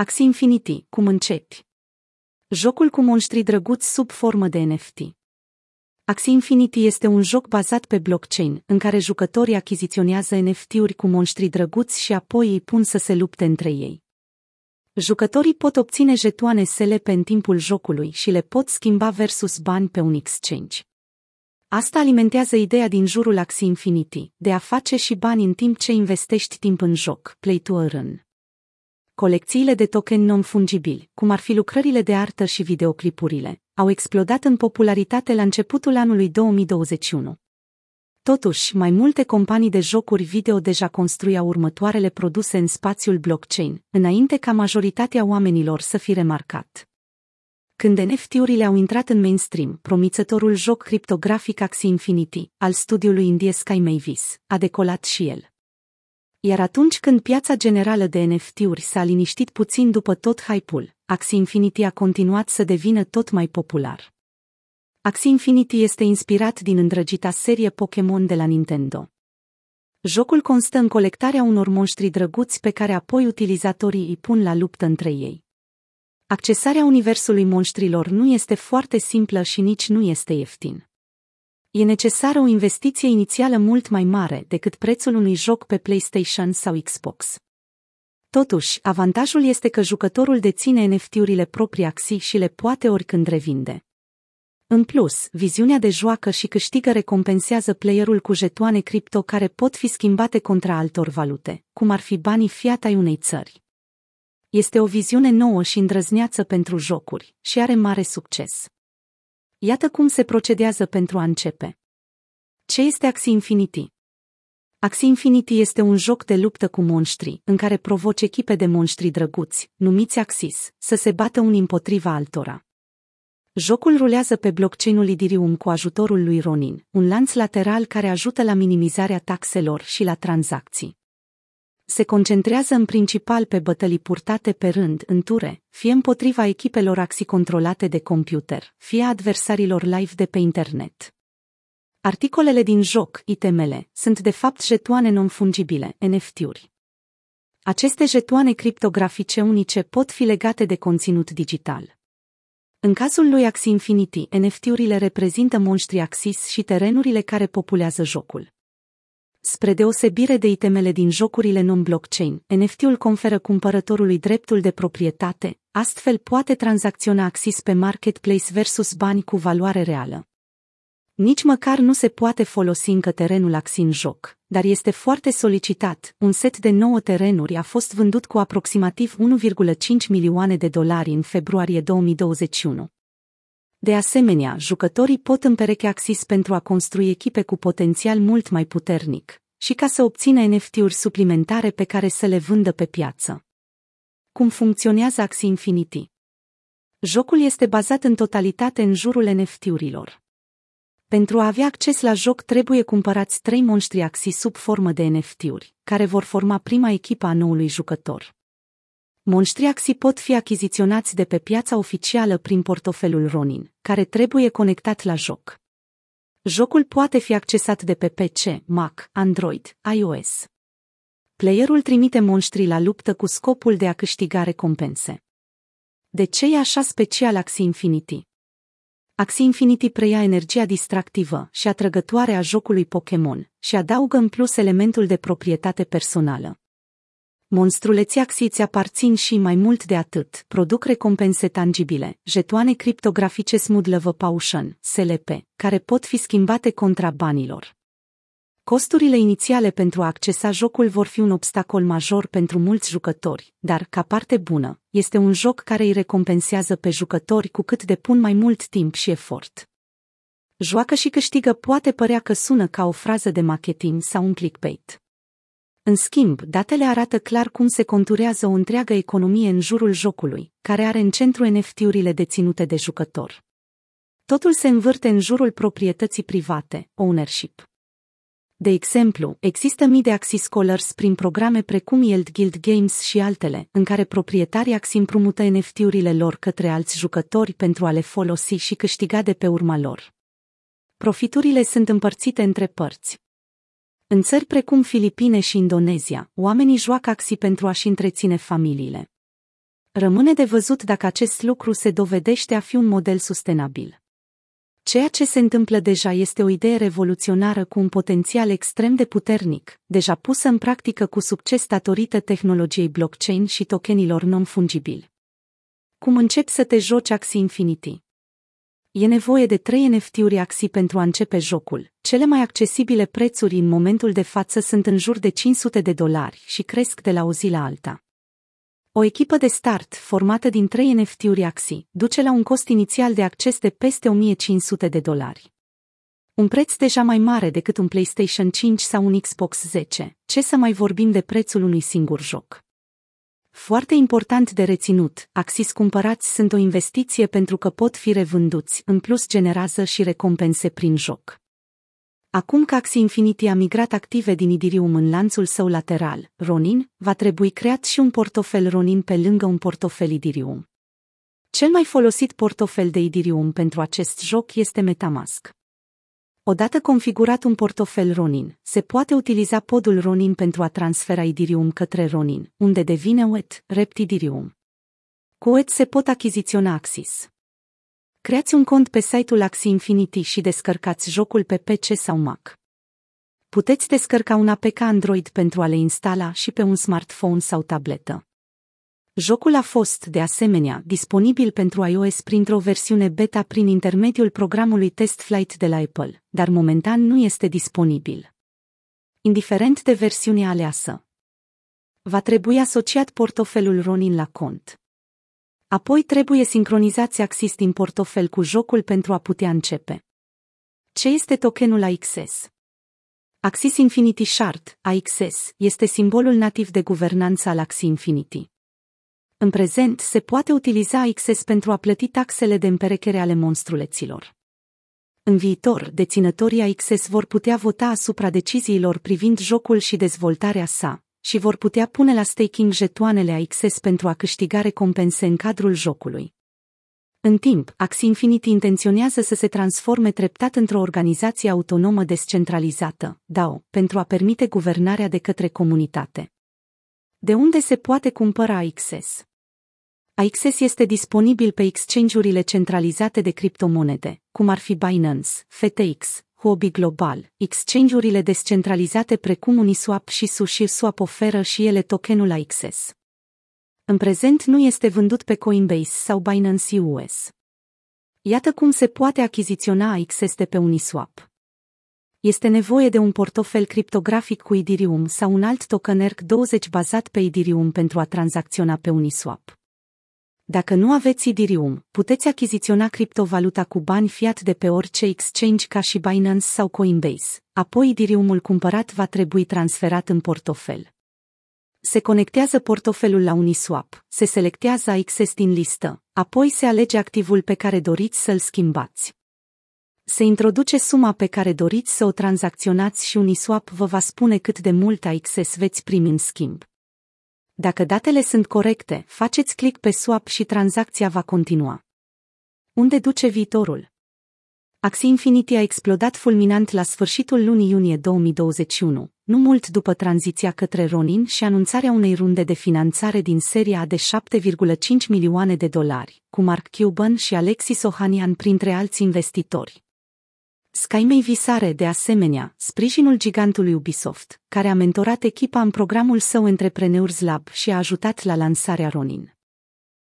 Axie Infinity, cum începi? Jocul cu monștri drăguți sub formă de NFT. Axie Infinity este un joc bazat pe blockchain, în care jucătorii achiziționează NFT-uri cu monștri drăguți și apoi îi pun să se lupte între ei. Jucătorii pot obține jetoane SLP în timpul jocului și le pot schimba versus bani pe un exchange. Asta alimentează ideea din jurul Axie Infinity, de a face și bani în timp ce investești timp în joc, play to earn colecțiile de token non-fungibili, cum ar fi lucrările de artă și videoclipurile, au explodat în popularitate la începutul anului 2021. Totuși, mai multe companii de jocuri video deja construiau următoarele produse în spațiul blockchain, înainte ca majoritatea oamenilor să fi remarcat. Când NFT-urile au intrat în mainstream, promițătorul joc criptografic Axie Infinity, al studiului indie Sky Mavis, a decolat și el. Iar atunci când piața generală de NFT-uri s-a liniștit puțin după tot hype-ul, Axie Infinity a continuat să devină tot mai popular. Axie Infinity este inspirat din îndrăgita serie Pokémon de la Nintendo. Jocul constă în colectarea unor monștri drăguți pe care apoi utilizatorii îi pun la luptă între ei. Accesarea universului monștrilor nu este foarte simplă și nici nu este ieftin e necesară o investiție inițială mult mai mare decât prețul unui joc pe PlayStation sau Xbox. Totuși, avantajul este că jucătorul deține NFT-urile proprii Axi și le poate oricând revinde. În plus, viziunea de joacă și câștigă recompensează playerul cu jetoane cripto care pot fi schimbate contra altor valute, cum ar fi banii fiat ai unei țări. Este o viziune nouă și îndrăzneață pentru jocuri și are mare succes. Iată cum se procedează pentru a începe. Ce este Axie Infinity? Axie Infinity este un joc de luptă cu monștri, în care provoci echipe de monștri drăguți, numiți Axis, să se bată unii împotriva altora. Jocul rulează pe blockchain-ul Ethereum cu ajutorul lui Ronin, un lanț lateral care ajută la minimizarea taxelor și la tranzacții se concentrează în principal pe bătălii purtate pe rând în ture, fie împotriva echipelor axi controlate de computer, fie adversarilor live de pe internet. Articolele din joc, itemele, sunt de fapt jetoane non-fungibile, NFT-uri. Aceste jetoane criptografice unice pot fi legate de conținut digital. În cazul lui Axie Infinity, NFT-urile reprezintă monștri Axis și terenurile care populează jocul. Spre deosebire de itemele din jocurile non-blockchain, NFT-ul conferă cumpărătorului dreptul de proprietate, astfel poate tranzacționa Axis pe marketplace versus bani cu valoare reală. Nici măcar nu se poate folosi încă terenul Axie în joc, dar este foarte solicitat. Un set de 9 terenuri a fost vândut cu aproximativ 1,5 milioane de dolari în februarie 2021. De asemenea, jucătorii pot împereche Axis pentru a construi echipe cu potențial mult mai puternic și ca să obțină NFT-uri suplimentare pe care să le vândă pe piață. Cum funcționează Axie Infinity? Jocul este bazat în totalitate în jurul NFT-urilor. Pentru a avea acces la joc trebuie cumpărați trei monștri Axie sub formă de NFT-uri, care vor forma prima echipă a noului jucător. Monștriaxii pot fi achiziționați de pe piața oficială prin portofelul Ronin, care trebuie conectat la joc. Jocul poate fi accesat de pe PC, Mac, Android, iOS. Playerul trimite monștri la luptă cu scopul de a câștiga recompense. De ce e așa special Axie Infinity? Axie Infinity preia energia distractivă și atrăgătoare a jocului Pokémon și adaugă în plus elementul de proprietate personală. Monstruleții axiți aparțin și mai mult de atât, produc recompense tangibile, jetoane criptografice Smooth Love Potion, SLP, care pot fi schimbate contra banilor. Costurile inițiale pentru a accesa jocul vor fi un obstacol major pentru mulți jucători, dar, ca parte bună, este un joc care îi recompensează pe jucători cu cât depun mai mult timp și efort. Joacă și câștigă poate părea că sună ca o frază de marketing sau un clickbait. În schimb, datele arată clar cum se conturează o întreagă economie în jurul jocului, care are în centru NFT-urile deținute de jucător. Totul se învârte în jurul proprietății private, ownership. De exemplu, există mii de Axie Scholars prin programe precum Yield Guild Games și altele, în care proprietarii Axie împrumută NFT-urile lor către alți jucători pentru a le folosi și câștiga de pe urma lor. Profiturile sunt împărțite între părți, în țări precum Filipine și Indonezia, oamenii joacă axi pentru a-și întreține familiile. Rămâne de văzut dacă acest lucru se dovedește a fi un model sustenabil. Ceea ce se întâmplă deja este o idee revoluționară cu un potențial extrem de puternic, deja pusă în practică cu succes datorită tehnologiei blockchain și tokenilor non-fungibili. Cum începi să te joci Axie Infinity? E nevoie de 3 NFT-uri Axie pentru a începe jocul. Cele mai accesibile prețuri în momentul de față sunt în jur de 500 de dolari și cresc de la o zi la alta. O echipă de start, formată din 3 NFT-uri Axie, duce la un cost inițial de acces de peste 1500 de dolari. Un preț deja mai mare decât un PlayStation 5 sau un Xbox 10, ce să mai vorbim de prețul unui singur joc. Foarte important de reținut, Axis cumpărați sunt o investiție pentru că pot fi revânduți, în plus generează și recompense prin joc. Acum că Axie Infinity a migrat active din Idirium în lanțul său lateral, Ronin, va trebui creat și un portofel Ronin pe lângă un portofel Idirium. Cel mai folosit portofel de Idirium pentru acest joc este Metamask. Odată configurat un portofel Ronin, se poate utiliza podul Ronin pentru a transfera Idirium către Ronin, unde devine UET, Rept Idirium. Cu UET se pot achiziționa Axis. Creați un cont pe site-ul Axie Infinity și descărcați jocul pe PC sau Mac. Puteți descărca un APK Android pentru a le instala și pe un smartphone sau tabletă. Jocul a fost, de asemenea, disponibil pentru iOS printr-o versiune beta prin intermediul programului Test Flight de la Apple, dar momentan nu este disponibil. Indiferent de versiunea aleasă. Va trebui asociat portofelul Ronin la cont. Apoi trebuie sincronizați Axis din portofel cu jocul pentru a putea începe. Ce este tokenul AXS? Axis Infinity Shard, AXS, este simbolul nativ de guvernanță al Axie Infinity. În prezent se poate utiliza AXS pentru a plăti taxele de împerechere ale monstruleților. În viitor, deținătorii AXS vor putea vota asupra deciziilor privind jocul și dezvoltarea sa, și vor putea pune la staking jetoanele AXS pentru a câștiga recompense în cadrul jocului. În timp, Axie Infinity intenționează să se transforme treptat într-o organizație autonomă descentralizată, DAO, pentru a permite guvernarea de către comunitate. De unde se poate cumpăra AXS? AXS este disponibil pe exchange-urile centralizate de criptomonede, cum ar fi Binance, FTX, Huobi Global, exchange-urile descentralizate precum Uniswap și SushiSwap oferă și ele tokenul AXS. În prezent nu este vândut pe Coinbase sau Binance US. Iată cum se poate achiziționa AXS de pe Uniswap. Este nevoie de un portofel criptografic cu Ethereum sau un alt token ERC20 bazat pe Ethereum pentru a tranzacționa pe Uniswap. Dacă nu aveți Ethereum, puteți achiziționa criptovaluta cu bani fiat de pe orice exchange ca și Binance sau Coinbase. Apoi Ethereumul cumpărat va trebui transferat în portofel. Se conectează portofelul la Uniswap, se selectează Access din listă, apoi se alege activul pe care doriți să-l schimbați. Se introduce suma pe care doriți să o tranzacționați și Uniswap vă va spune cât de mult Access veți primi în schimb. Dacă datele sunt corecte, faceți click pe swap și tranzacția va continua. Unde duce viitorul? Axie Infinity a explodat fulminant la sfârșitul lunii iunie 2021, nu mult după tranziția către Ronin și anunțarea unei runde de finanțare din seria de 7,5 milioane de dolari, cu Mark Cuban și Alexis Ohanian printre alți investitori. Skymei visare, de asemenea, sprijinul gigantului Ubisoft, care a mentorat echipa în programul său Entrepreneurs Lab și a ajutat la lansarea Ronin.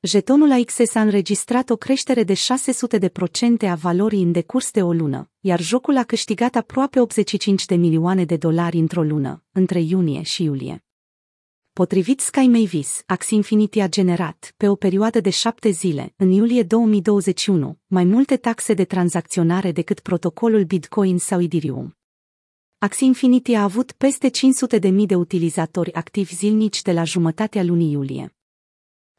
Jetonul AXS a înregistrat o creștere de 600 de procente a valorii în decurs de o lună, iar jocul a câștigat aproape 85 de milioane de dolari într-o lună, între iunie și iulie. Potrivit Sky Mavis, Axie Infinity a generat, pe o perioadă de șapte zile, în iulie 2021, mai multe taxe de tranzacționare decât protocolul Bitcoin sau Ethereum. Axie Infinity a avut peste 500 de mii de utilizatori activi zilnici de la jumătatea lunii iulie.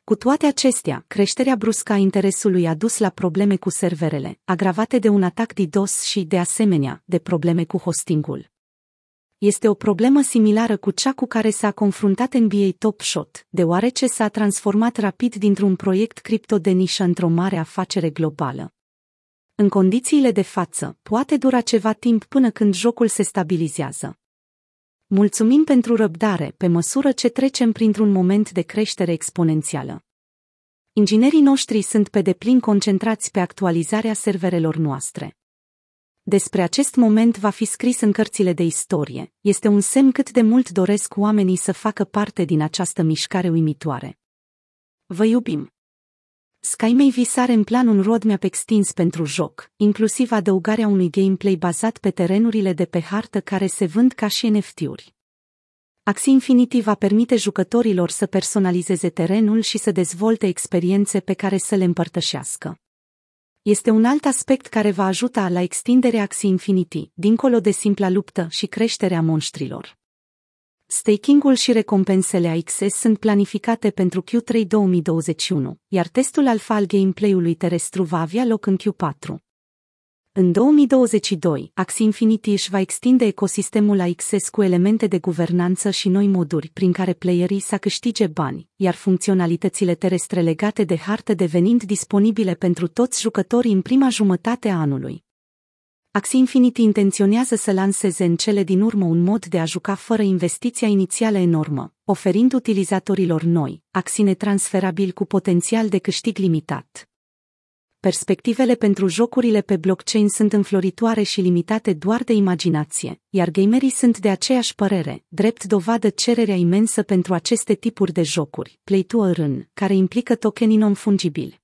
Cu toate acestea, creșterea bruscă a interesului a dus la probleme cu serverele, agravate de un atac DDoS și, de asemenea, de probleme cu hostingul este o problemă similară cu cea cu care s-a confruntat NBA Top Shot, deoarece s-a transformat rapid dintr-un proiect cripto de nișă într-o mare afacere globală. În condițiile de față, poate dura ceva timp până când jocul se stabilizează. Mulțumim pentru răbdare pe măsură ce trecem printr-un moment de creștere exponențială. Inginerii noștri sunt pe deplin concentrați pe actualizarea serverelor noastre. Despre acest moment va fi scris în cărțile de istorie. Este un semn cât de mult doresc oamenii să facă parte din această mișcare uimitoare. Vă iubim! Skymei visare în plan un roadmap extins pentru joc, inclusiv adăugarea unui gameplay bazat pe terenurile de pe hartă care se vând ca și NFT-uri. Axie Infinity va permite jucătorilor să personalizeze terenul și să dezvolte experiențe pe care să le împărtășească. Este un alt aspect care va ajuta la extinderea Axie Infinity, dincolo de simpla luptă și creșterea monștrilor. Staking-ul și recompensele AXS sunt planificate pentru Q3 2021, iar testul alfa al gameplay-ului terestru va avea loc în Q4. În 2022, Axie Infinity își va extinde ecosistemul AXS cu elemente de guvernanță și noi moduri prin care playerii să câștige bani, iar funcționalitățile terestre legate de hartă devenind disponibile pentru toți jucătorii în prima jumătate a anului. Axie Infinity intenționează să lanseze în cele din urmă un mod de a juca fără investiția inițială enormă, oferind utilizatorilor noi, axine transferabil cu potențial de câștig limitat. Perspectivele pentru jocurile pe blockchain sunt înfloritoare și limitate doar de imaginație, iar gamerii sunt de aceeași părere, drept dovadă cererea imensă pentru aceste tipuri de jocuri, play to earn, care implică tokenii non-fungibili.